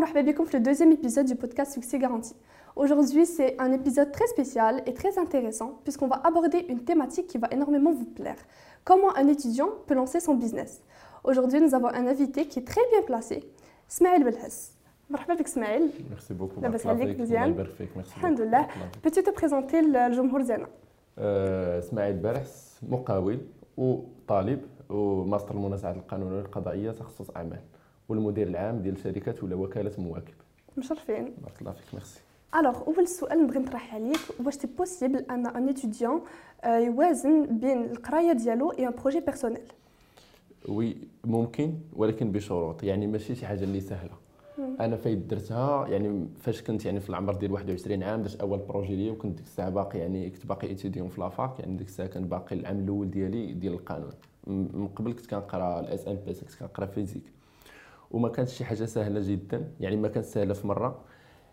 مرحبا بكم في le deuxième épisode du podcast Succès Garanti. Aujourd'hui, c'est un épisode très spécial et très intéressant puisqu'on va aborder une thématique qui va énormément vous plaire. Comment un étudiant peut lancer son business. Aujourd'hui, nous avons un invité qui est très bien placé, Smaïl Belhas. مرحبا بك اسماعيل ميرسي بوكو لاباس بارك الله عليك فيك. مزيان؟ الله يبارك فيك ميرسي الحمد بوكو. لله. بارك الله فيك. Peux-tu te présenter للجمهور ديالنا آه، اسماعيل بارحس مقاول وطالب وماستر المنازعات القانونيه والقضائيه تخصص اعمال والمدير العام ديال شركة ولا وكالة مواكب. مشرفين. بارك الله فيك merci. alors أول سؤال نبغي نطرح عليك. واش c'est possible أن un étudiant يوازن بين القراية ديالو et un projet personnel oui ممكن ولكن بشروط. يعني ماشي شي حاجة اللي سهلة. أنا فايت درتها يعني فاش كنت يعني في العمر ديال 21 عام درت أول projet ليا وكنت ديك الساعة باقي يعني كنت باقي étudiant في la fac. يعني ديك الساعة كان باقي العام الأول ديالي ديال القانون. من قبل كنت كنقرأ ال SMP كنت كنقرأ physique وما كانتش شي حاجة سهلة جدا يعني ما كانت سهلة في مرة.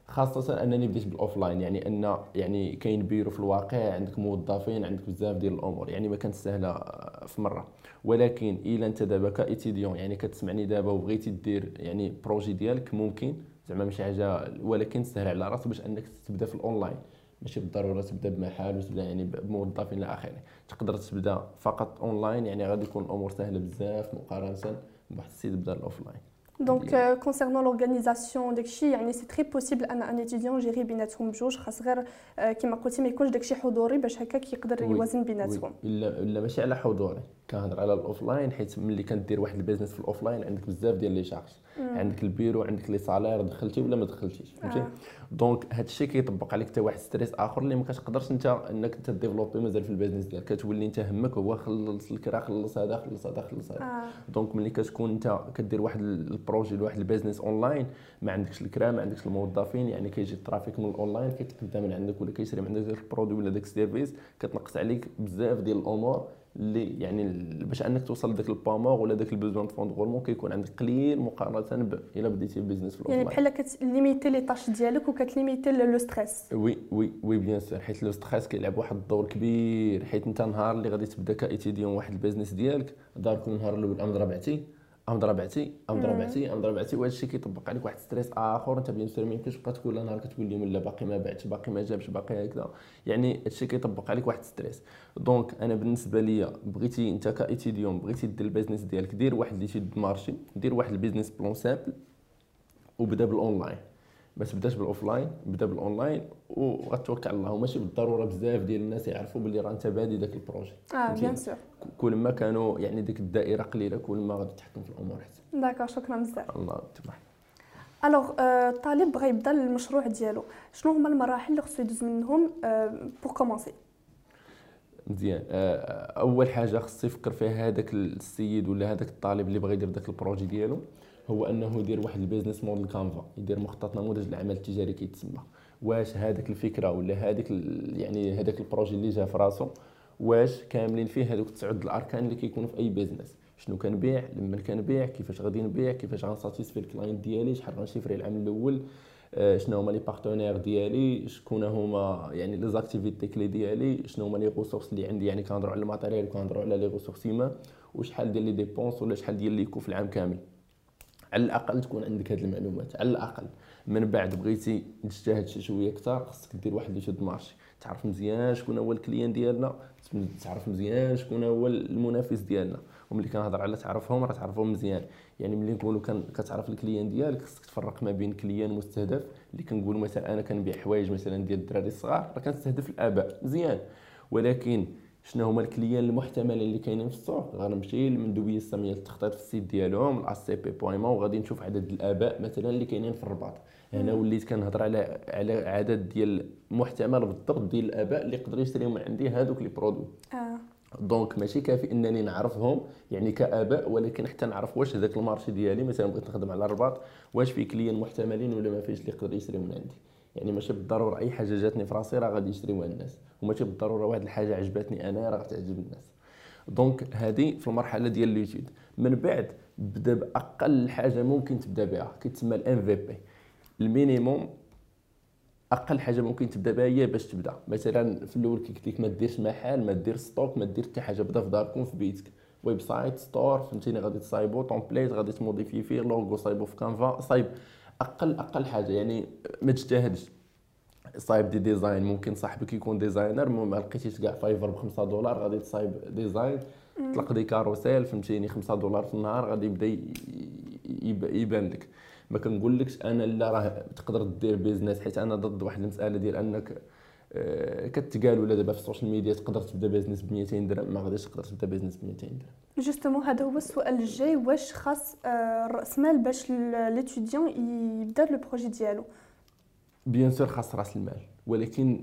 خاصة أنني بديت بال offline يعني أن يعني كاين بيرو في الواقع عندك موظفين عندك بزاف ديال الأمور يعني ما كانت سهلة آه، في مرة. ولكن إلا أنت دابا ك étudiant يعني كتسمعني دابا وبغيتي دير يعني projet ديالك ممكن. زعما ماشي حاجة ولكن سهل على راسك باش أنك تبدأ في الاونلاين ماشي بالضرورة تبدأ بمحل وتبدأ يعني بموظفين إلى آخره. تقدر تبدأ فقط اونلاين يعني غادي يكون الأمور سهلة بزاف مقارنة بواحد السيد بدأ ال offline donc concernant l'organisation داكشي يعني c'est très possible ان un étudiant ي gérer بيناتهم بجوج خاص غير كيما قلتي ما يكونش داكشي حضوري باش هكاك يقدر. يوازن بيناتهم. الا الا ماشي على حضوري كنهضر على ال offline حيت ملي كدير واحد ال business في ال offline عندك بزاف ديال les charges عندك البيرو عندك les salaires دخلتي ولا ما دخلتيش؟ فهمتي؟ آه. donc هذا الشيء كيطبق عليك حتى واحد stress آخر اللي ما كتقدرش انت انك انت développer مازال في ال business ديالك. كتولي انت همك هو خلص الكرا خلص هذا خلص هذا خلص هذا. آه. donc ملي كتكون انت كدير واحد ال projet لواحد ال business online ما عندكش الكرا ما عندكش الموظفين يعني كيجي ال trafic من الأونلاين كيتقدم من عندك ولا كيشري من عندك ال produit ولا داك ال service كتنقص عليك بزاف ديال الأمور. اللي يعني باش انك توصل لذاك ال BFR ولا داك ال besoin de fonds de roulement كيكون عندك قليل مقارنة ب إلا بديتي business في يعني بحال كت limiter les tâches ديالك وكت limiter le stress oui oui oui bien sûr حيت le stress كيلعب واحد الدور كبير. حيت انت نهار اللي غادي تبدا ك étudiant واحد ال business ديالك دارك النهار الأول ام ضربعتي ام ضربعتي ام ضربعتي ام ضربعتي وهذا الشيء كيطبق عليك واحد stress آخر أنت bien sûr ما يمكنش تبقى كل نهار كتقول لهم لا باقي ما بعتش باقي ما جابش باقي هكذا. يعني هادشي كيطبق عليك واحد stress. donc أنا بالنسبة ليا بغيتي أنت ك étudiant بغيتي دير ال business ديالك دير واحد l'étude de marché دير واحد ال business plan simple وبدا بالأونلاين. ما تبداش بال offline بدأ بالاونلاين وغتوكل على الله وماشي بالضرورة بزاف ديال الناس يعرفوا باللي راه أنت بادي داك ال projet. آه؟ bien sûr. كل ما كانوا يعني ديك الدائرة قليلة كل ما غادي تحكم في الأمور احسن d'accord شكرا بزاف. الله تبارك alors الطالب بغى يبدأ المشروع ديالو. شنو هما المراحل اللي خصو يدوز منهم pour commencer مزيان. آه، أول حاجة خص يفكر فيها هذاك السيد ولا هذاك الطالب اللي بغى يدير داك ال projet ديالو. هو أنه يدير واحد ال business model canvas يدير مخطط نموذج العمل التجاري كيتسمى. واش هذاك الفكرة ولا هذاك يعني هذاك ال projet اللي جا في راسو؟ واش كاملين فيه هذوك التسعود الأركان اللي كيكونوا في أي business؟ شنو كنبيع؟ لما كنبيع؟ كيفاش غادي نبيع؟ كيفاش غن satisfy ال client ديالي؟ شحال غن chiffrer العام الأول؟ آه، شنو هما les partenaires ديالي؟ شكون هما يعني les activités clés ديالي؟ شنو هما les ressources اللي عندي؟ يعني كنهضروا على ال matériel وكنهضروا على les ressources humaines وشحال ديال les dépenses ولا شحال ديال les coûts في العام كامل؟ على الأقل تكون عندك هذه المعلومات. على الأقل. من بعد بغيتي تجتهد شي شوية أكثر خصك دير واحد l'étude de marché. تعرف مزيان شكون هو ال client ديالنا تعرف مزيان شكون هو المنافس ديالنا. وملي كنهضر على تعرفهم راه تعرفهم مزيان. يعني ملي نقولوا كتعرف ال client ديالك خصك تفرق ما بين client مستهدف. اللي كنقولوا مثلا أنا كنبيع حوايج مثلا ديال الدراري الصغار راه كنستهدف الآباء. مزيان. ولكن شنو هما ال clients المحتملين اللي كاينين في السوق غنمشي للمندوبيه الساميه للتخطيط في ال site ديالهم ال HCP point ma وغادي نشوف عدد الآباء مثلا اللي كاينين في الرباط. هنا وليت كنهضر على على عدد ديال محتمل بالضبط ديال الآباء اللي يقدروا يشريو من عندي هذوك les produits. آه. donc ماشي كافي إنني نعرفهم يعني كآباء ولكن حتى نعرف واش هذاك ال marché ديالي مثلا بغيت نخدم على الرباط واش فيه clients محتملين ولا ما فيش اللي يقدر يشري من عندي. يعني ماشي بالضرورة أي حاجة جاتني في راسي راه غادي يشريوها الناس وماشي بالضرورة واحد الحاجة عجبتني أنا راه غتعجب الناس. donc هذه في المرحلة ديال l'étude من بعد بدا بأقل حاجة ممكن تبدا بها كيتسمى ال MVP ال minimum أقل حاجة ممكن تبدا بها هي باش تبدا. مثلا في الأول كي قلت لك ما ديرش محل ما دير stock ما دير حتى حاجة بدا في داركم في بيتك. website store فهمتيني؟ غادي تصايبو template غادي ت modifier فيه لوغو صايبو في Canva صايب أقل أقل حاجة. يعني ما تجتهدش صايب des designs ممكن صاحبك يكون designer ما لقيتيش كاع Fiverr ب 5 دولار غادي تصايب design طلق des carrousels فهمتيني 5 دولار في النهار غادي يبدا يبان لك. ما كنقولكش أنا لا راه تقدر دير business حيت أنا ضد واحد المسألة ديال أنك كتقال ولا دابا في ال social media تقدر تبدا business ب 200 درهم ما غاديش تقدر تبدا business ب 200 درهم. justement هذا هو السؤال الجاي واش خاص آه، رأس مال باش l'étudiant يبدا le projet ديالو؟ bien sûr خاص رأس المال ولكن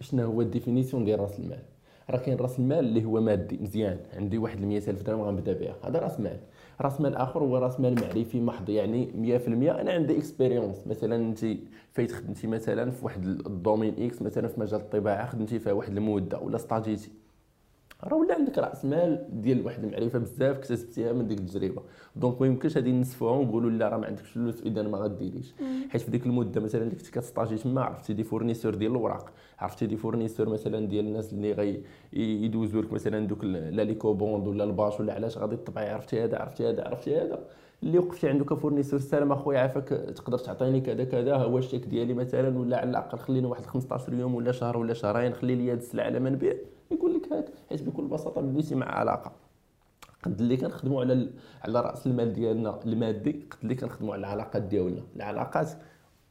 شنو هو ال définition ديال رأس المال؟ راه كاين رأس المال اللي هو مادي مزيان عندي واحد 100000 درهم غنبدا بها هذا رأس مال. راس مال اخر هو راس مال معرفي محض يعني 100% أنا عندي expérience مثلا انت فايت خدمتي مثلا في واحد ال domaine X مثلا في مجال الطباعة خدمتي فيها واحد المده ولا stageيتي راه ولا عندك رأس مال ديال واحد المعرفة بزاف اكتسبتيها من ديك التجربة. donc ما يمكنش غادي نسفوها ونقولوا لا راه ما عندكش فلوس إذا ما غديريش. حيت في ديك المدة مثلا اللي كنت كت stageي تما عرفتي des fournisseurs ديال الوراق عرفتي des fournisseurs مثلا ديال الناس اللي غي يدوزوا لك مثلا دوك لا l'éco-bande ولا ال bâche ولا علاش غادي تطبعي عرفتي هذا عرفتي هذا عرفتي هذا. اللي وقفتي عندك ك fournisseur سلام أخويا عافاك تقدر تعطيني كذا كذا هو الشيك ديالي مثلا ولا على الأقل خليني واحد 15 يوم ولا شهر ولا شهرين خلي لي هاد السلعة على ما نبيع. لك حيت بكل بساطة بديتي مع علاقة. قد اللي كنخدموا على على رأس المال ديالنا المادي قد اللي كنخدموا على العلاقات ديالنا. العلاقات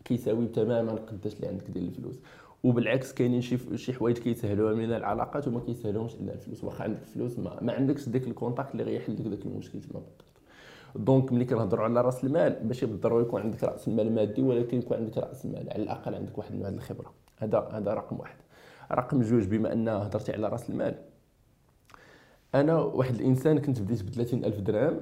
كيساوي تماما قداش اللي عندك ديال الفلوس. وبالعكس كاينين شي شي حوايج كيسهلوها من العلاقات وما كيسهلوهمش إلا الفلوس. واخا عندك فلوس ما, ما عندكش داك ال contact اللي غيحل لك داك المشكل تما donc ملي كنهضروا على رأس المال ماشي بالضروره يكون عندك رأس المال مادي ولكن يكون عندك رأس المال. على الأقل عندك واحد من الخبرة. هذا هذا رقم واحد. رقم جوج بما أن هضرتي على رأس المال. أنا واحد الإنسان كنت بديت ب 30000 درهم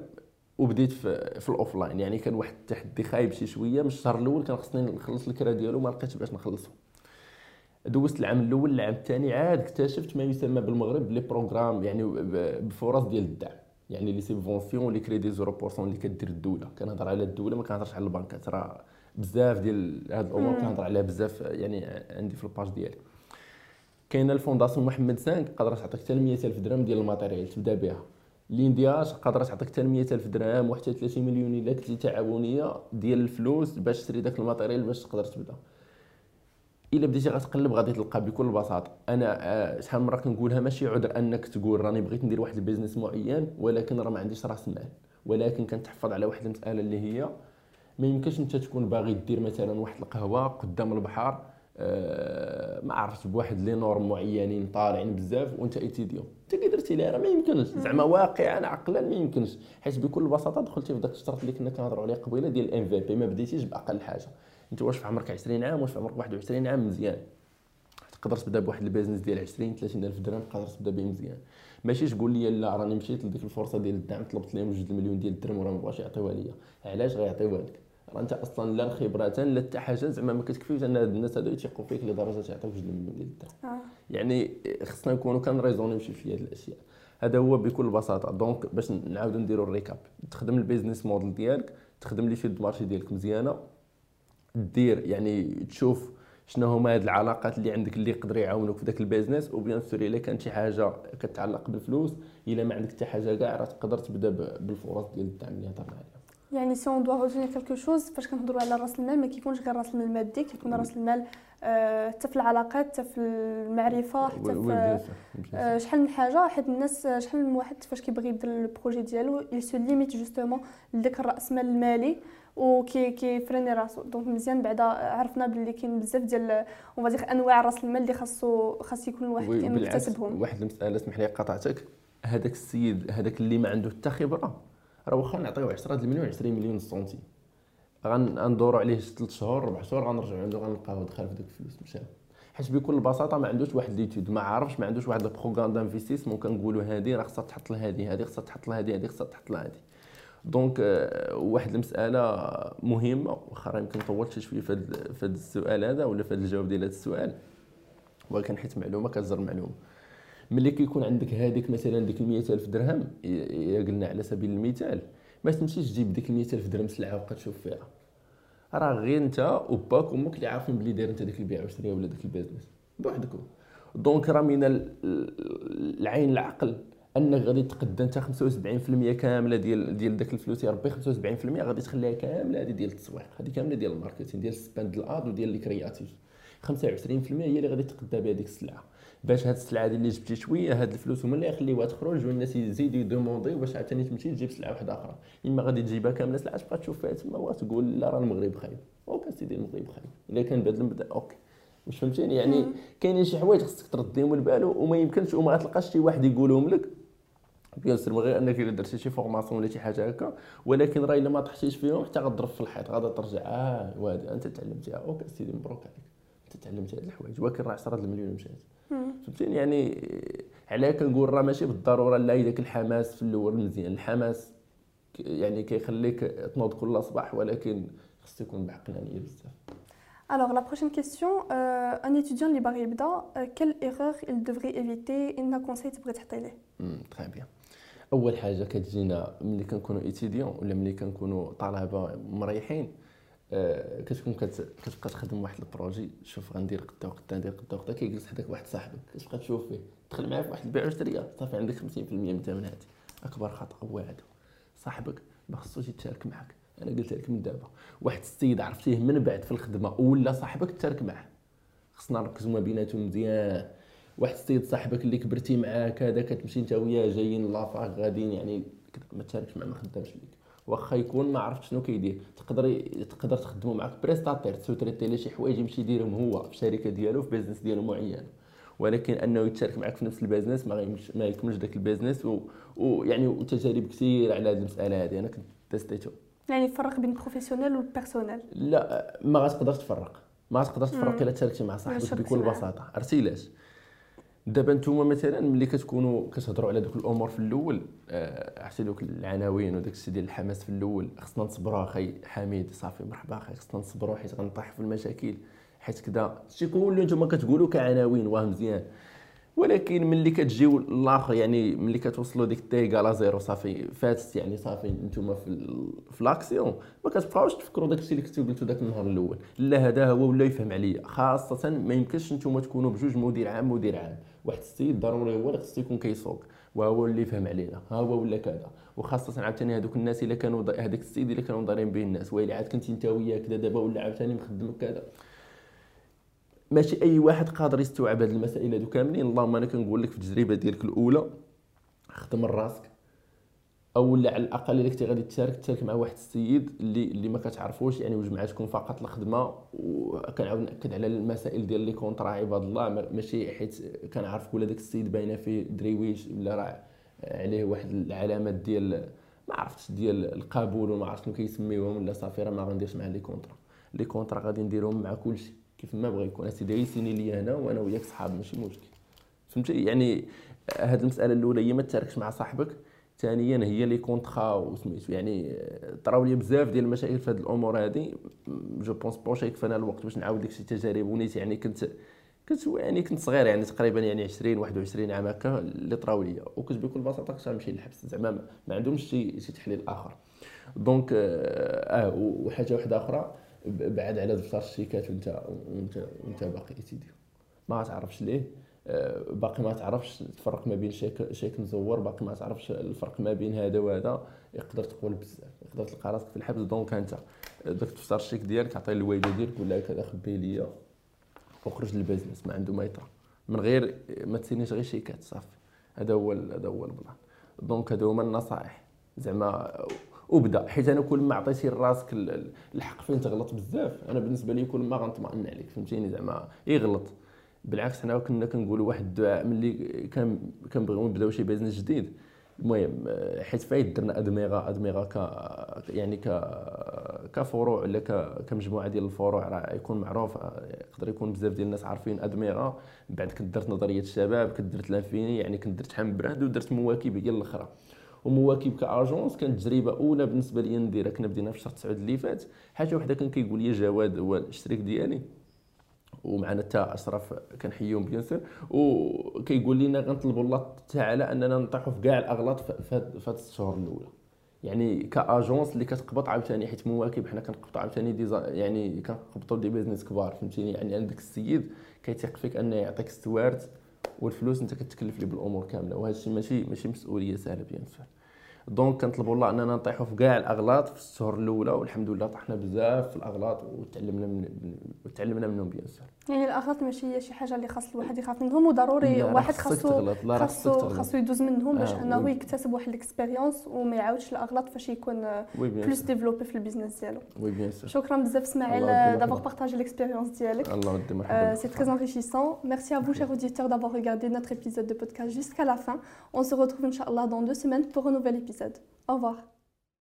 وبديت في, في ال offline يعني كان واحد التحدي خايب شي شوية من الشهر الأول كان خصني نخلص الكرا ديالو ما لقيتش باش نخلصو. دوزت العام الأول العام الثاني عاد اكتشفت ما يسمى بالمغرب les programmes يعني بفرص ديال الدعم يعني les subventions les crédits 0% اللي كدير الدولة. كنهضر على الدولة ما كنهضرش على البنكات راه بزاف ديال هاد الأمور كنهضر عليها بزاف يعني عندي في ال page ديالي. كاينة ال Fondation محمد 5 قادره تعطيك حتى 100000 درهم ديال ال matériel تبدا بها. L'INDH قادره تعطيك حتى 100000 درهم وحتى 30 مليون إلا كنتي تعاونية ديال الفلوس باش تشري داك ال matériel باش تقدر تبدا. إلا بديتي غتقلب غادي تلقى بكل بساطة. أنا آه، شحال من مرة كنقولها ماشي عذر أنك تقول راني بغيت ندير واحد ال business معين ولكن راه ما عنديش راس مال. ولكن كنتحفظ على واحد المساله اللي هي ما يمكنش أنت تكون باغي دير مثلا واحد القهوة قدام البحر ما عرفت بواحد les normes معينين طالعين بزاف وانت étudiant انت كي درتي ليها راه ما يمكنش. زعما واقعا عقلا ما يمكنش. حيت بكل بساطة دخلتي في ذاك الشرط اللي كنا كنهضروا عليه قبيلة ديال ال MVP. ما بديتيش بأقل حاجة. انت واش في عمرك 20 عام؟ واش في عمرك 21 عام؟ مزيان. تقدر تبدا بواحد ال business ديال 20 30 ألف درهم تقدر تبدا به مزيان. ماشي تقول لي لا راني مشيت لديك الفرصة ديال الدعم طلبت لهم جوج المليون ديال الدرهم وراه ما بغاش يعطيوها ليا. علاش غيعطيوها لك؟ راه انت أصلا لا الخبره لا حتى حاجة زعما ما كتكفيش أن هاد الناس هادو يثيقوا فيك لدرجة يعطيوك جوج المليون ديال الدرهم. آه. يعني خصنا نكونوا كن raisonnableيو شي في هاد الأشياء. هذا هو بكل بساطة. donc باش نعاودوا نديروا ال récap. تخدم ال business model ديالك تخدم l'étude de marché ديالك مزيانة. دير يعني تشوف شنو هما هاد العلاقات اللي عندك اللي يقدروا يعاونوك في داك ال business. و bien sûr إلا كانت شي حاجة كتعلق بالفلوس إلا ما عندك حتى حاجة كاع راه تقدر تبدأ بالفرص ديال الدعم اللي هضرنا عليها. يعني si on doit résumer quelque chose فاش كنهضروا على راس المال ما كيكونش غير راس المال المادي كيكون راس المال آه، حتى في العلاقات حتى في المعرفة حتى في آه، شحال من حاجة حيت الناس شحال من واحد فاش كيبغي يدير ال projet ديالو il se limite justement لذاك الرأس مال المالي وكي كي freinerي راسو. donc مزيان بعدا عرفنا باللي كاين بزاف ديال on va dire أنواع راس المال اللي خاصو خاص يكون الواحد مكتسبهم. واحد المسألة اسمح لي قطعتك هذاك السيد هذاك اللي ما عنده حتى خبرة. راه واخا نعطيو 10 المليون 20 مليون سنتيم غندوروا عليه 3 شهور 4 شهور غنرجعوا عنده غنلقاوه دخل في ديك الفلوس مشى حيت بكل بساطة ما عندوش واحد l'étude ما عارفش ما عندوش واحد ال programme d'investissement كنقولوا هذه راه خصها تحط لها هذه خصها تحط لها هذه خصها تحط لها هذه donc euh, واحد المسألة مهمة واخا يمكن طولت شوية في هذا السؤال هذا ولا في هذا الجواب ديال هذا السؤال. ولكن حيت معلومة كتزر معلومة. ملي كيكون عندك هذيك مثلا ديك 100000 درهم يا قلنا على سبيل المثال ما تمشيش تجيب ديك 100000 درهم سلعة وبقى تشوف فيها. راه غير انت وباك وامك اللي عارفين بلي داير انت ديك البيع والشراء ولا ديك ال business بوحدكم. donc راه من العين العقل أنك غادي تقدى أنت 75% كاملة ديال ديال داك الفلوس يا ربي 75% غادي تخليها كاملة هذه ديال التسويق هذه كاملة ديال ال marketing ديال ال spend ال ads وديال les créatives 25% هي اللي غادي تقدى بها ديك السلعة. باش هاد السلعة اللي جبتي شوية هاد الفلوس هما اللي يخليوها تخرج والناس يزيدوا ي demanderيو باش عاوتاني تمشي تجيب سلعة واحدة أخرى. إما غادي تجيبها كاملة سلعة تبقى تشوف فيها تما وتقول لا راه المغرب خايب. OK سيدي المغرب خايب. إلا كان بهذا المبدا OK. واش فهمتيني؟ يعني كاينين شي حوايج خصك ترديهم لبالو وما يمكنش وما غتلقاش شي واحد يقولهم لك. bien sûr من غير أنك إلا درتي شي formation ولا شي حاجة هكا ولكن راه إلا ما طحتيش فيهم حتى غضرب في الحيط غادا ترجع آه وهذه أنت تعلمتيها. OK سيدي مبروك عليك. أنت تعلمتي هاد الحوايج ولكن راه 10 المليون مشات. فهمتيني يعني علاه كنقول راه ماشي بالضرورة لا داك الحماس في الأول مزيان. الحماس يعني كيخليك تنوض كل صباح ولكن خص يكون بعقلانيه بزاف. Alors, la prochaine question, euh, un étudiant باغي يبدا euh, quelle erreur il devrait éviter un conseil تبغي تعطي ليه très bien أول حاجة كتجينا ملي كنكونوا étudiants ولا ملي كنكونوا طلبة مريحين كتكون كتبقى تخدم واحد ال projet. شوف غندير قدا وقدا ندير قدا وقدا كيجلس حداك واحد صاحبك. كتبقى تشوف فيه. دخل معاه في واحد البيع وشريه صافي عندك 50% من ثمن هادي أكبر خطا هو هذا صاحبك ما خصوش يتشارك معك أنا قلت لك من دابا. واحد السيد عرفتيه من بعد في الخدمة ولا صاحبك تشارك معاه. خصنا نركزوا ما بيناتهم مزيان. واحد السيد صاحبك اللي كبرتي معاه كذا كتمشي انت وياه جايين la fac غاديين يعني ما تشاركش معاه ما خدامش ليك. واخا يكون ما عرفت شنو كيدير. تقدر تقدر تخدموا معاك prestataire تسوتريتي ليه شي حوايج يمشي يديرهم هو في الشركة ديالو في business ديالو معين ولكن أنه يتشارك معك في نفس ال business ما ما يكملش داك ال business ويعني وتجارب كثير على هذه المسألة هذه أنا كنت تستيتو يعني فرق بين ال professionnel وال personnel لا ما غتقدرش تفرق. ما غتقدرش تفرق إلا تشاركتي مع صاحبك بكل بساطة. عرفتي علاش؟ دابا نتوما مثلا ملي كتكونوا كتهضروا على دوك الأمور في الأول آه، عرفتي دوك العناوين وداك الشيء ديال الحماس في الأول خصنا نصبروا أخي حميد صافي مرحبا أخي خصنا نصبروا حيت غنطيح في المشاكل حيت كذا شي كله نتوما كتقولوا كعناوين واه مزيان. ولكن ملي كتجيو الآخر يعني ملي كتوصلوا ديك تي على zéro صافي فاتت يعني صافي نتوما في في l'action ما كتبقاوش تفكروا داك الشيء اللي كنتو قلتو داك النهار الأول. لا هذا هو ولا يفهم عليا خاصة ما يمكنش نتوما تكونوا بجوج مدير عام مدير عام. واحد السيد ضروري هو اللي خصو يكون كيسوق وهو اللي يفهم علينا ها هو ولا كذا. وخاصة عاوتاني هذوك الناس إلا كانوا هذاك السيد اللي كانوا دارين به الناس ويلي عاد كنتي انت وياه كذا دابا ولا عاوتاني مخدمك كذا ماشي أي واحد قادر يستوعب هذه المسائل هذو كاملين. اللهم أنا كنقول لك في التجربة ديالك الأولى خدم راسك. أو على الأقل الا كنتي غادي تشارك تشارك مع واحد السيد اللي اللي ما كتعرفوش يعني وجمعتكم فقط الخدمة. وكنعاود نأكد على المسائل ديال لي كونطرا عباد الله. ماشي حيت كنعرف ولا داك السيد باينة فيه دريويش ولا راه عليه واحد العلامات ديال ما عرفتش ديال القبول وما عرفت شنو كيسميوهم ولا صافي راه ما غنديرش مع les contrats les contrats غادي نديرهم مع كلشي كيف ما بغى يكون. اسيدي يسيني لي هنا وأنا وياك صحاب ماشي مشكل. فهمتي؟ يعني هاد المسألة الأولى هي ما تشاركش مع صاحبك. ثانيا هي les contrats وسميتو يعني طراو لي بزاف ديال المشاكل في هاد الأمور هادي. je pense pas يكفينا الوقت باش نعاود لك شي تجارب ونيت يعني كنت كنت يعني كنت صغير يعني تقريبا يعني 20 21 عام هكا اللي طراو ليا. وكنت بكل بساطة كنت غنمشي للحبس. زعما ما عندهمش شي شي تحليل آخر. donc آه, آه وحاجة واحدة أخرى بعد على دفتر الشيكات وانت وانت وانت باقي. ايتيديو ما تعرفش ليه؟ آه، باقي ما تعرفش تفرق ما بين شيك شيك مزور باقي ما تعرفش الفرق ما بين هذا وهذا. يقدر تقول بزاف يقدر تلقى راسك في الحبس. donc أنت داك دفتر الشيك ديالك تعطيه للوالده ديالك ولا كذا خبيه ليا وخرج لل business ما عنده ما يطرا من غير ما تسينيش غير شيكات صافي. هذا هو هذا هو ال plan. donc هادو هما النصائح. زعما وبدا حيت أنا كل ما عطيتي لراسك الحق فين تغلط بزاف. أنا بالنسبة لي كل ما غنطمئن عليك فهمتيني؟ زعما يغلط. بالعكس حنا كنا كنقولوا واحد الدعاء ملي كان كنبغيو نبداو شي business جديد. المهم حيت فايت درنا ادمغه ادمغه ك يعني ك كفروع ولا كمجموعة ديال الفروع راه يكون معروف يقدر يكون بزاف ديال الناس عارفين ادمغه بعد كنت درت نظرية الشباب كنت درت لانفيني يعني كنت درت حام براند ودرت مواكب هي الأخرى. ومواكب ك agence كانت تجربة أولى بالنسبة لي نديرها. كنا بدينا في شهر 9 اللي فات حاجة وحده كان كيقول لي جواد هو الشريك ديالي. ومعنا حتى أشرف كنحييهم bien وكيقول لنا غنطلبوا الله تعالى أننا نطيحوا في كاع الأغلاط في هاد الشهور الأولى. يعني ك agence اللي كتقبط عاوتاني حيت مواكب حنا كنقبطوا عاوتاني des يعني كنقبطوا des business كبار فهمتيني؟ يعني عندك السيد كيثيق فيك أنه يعطيك ستوارت والفلوس أنت كتكلف لي بالأمور كاملة وهذا الشيء ماشي ماشي مسؤولية سهلة bien sûr donc كنطلبوا الله أننا نطيحوا في كاع الأغلاط في الشهور الأولى والحمد لله طحنا بزاف في الأغلاط وتعلمنا من وتعلمنا منهم bien sûr يعني الأغلاط ماشي هي شي حاجة اللي خاص الواحد يخاف منهم وضروري لا، واحد خاصو لا، خاصو. خاصو يدوز منهم باش آه، أنه. يكتسب واحد ال expérience وما يعاودش الأغلاط فاش يكون plus développé في ال business ديالو oui bien sûr شكرا بزاف إسماعيل الله مرحبا. partager l'expérience ديالك الله ودي مرحبا Euh, بك. c'est très enrichissant. Merci à vous, chers auditeurs, d'avoir regardé notre épisode de podcast jusqu'à la fin. On se retrouve, Inch'Allah, dans deux semaines pour un nouvel Au revoir.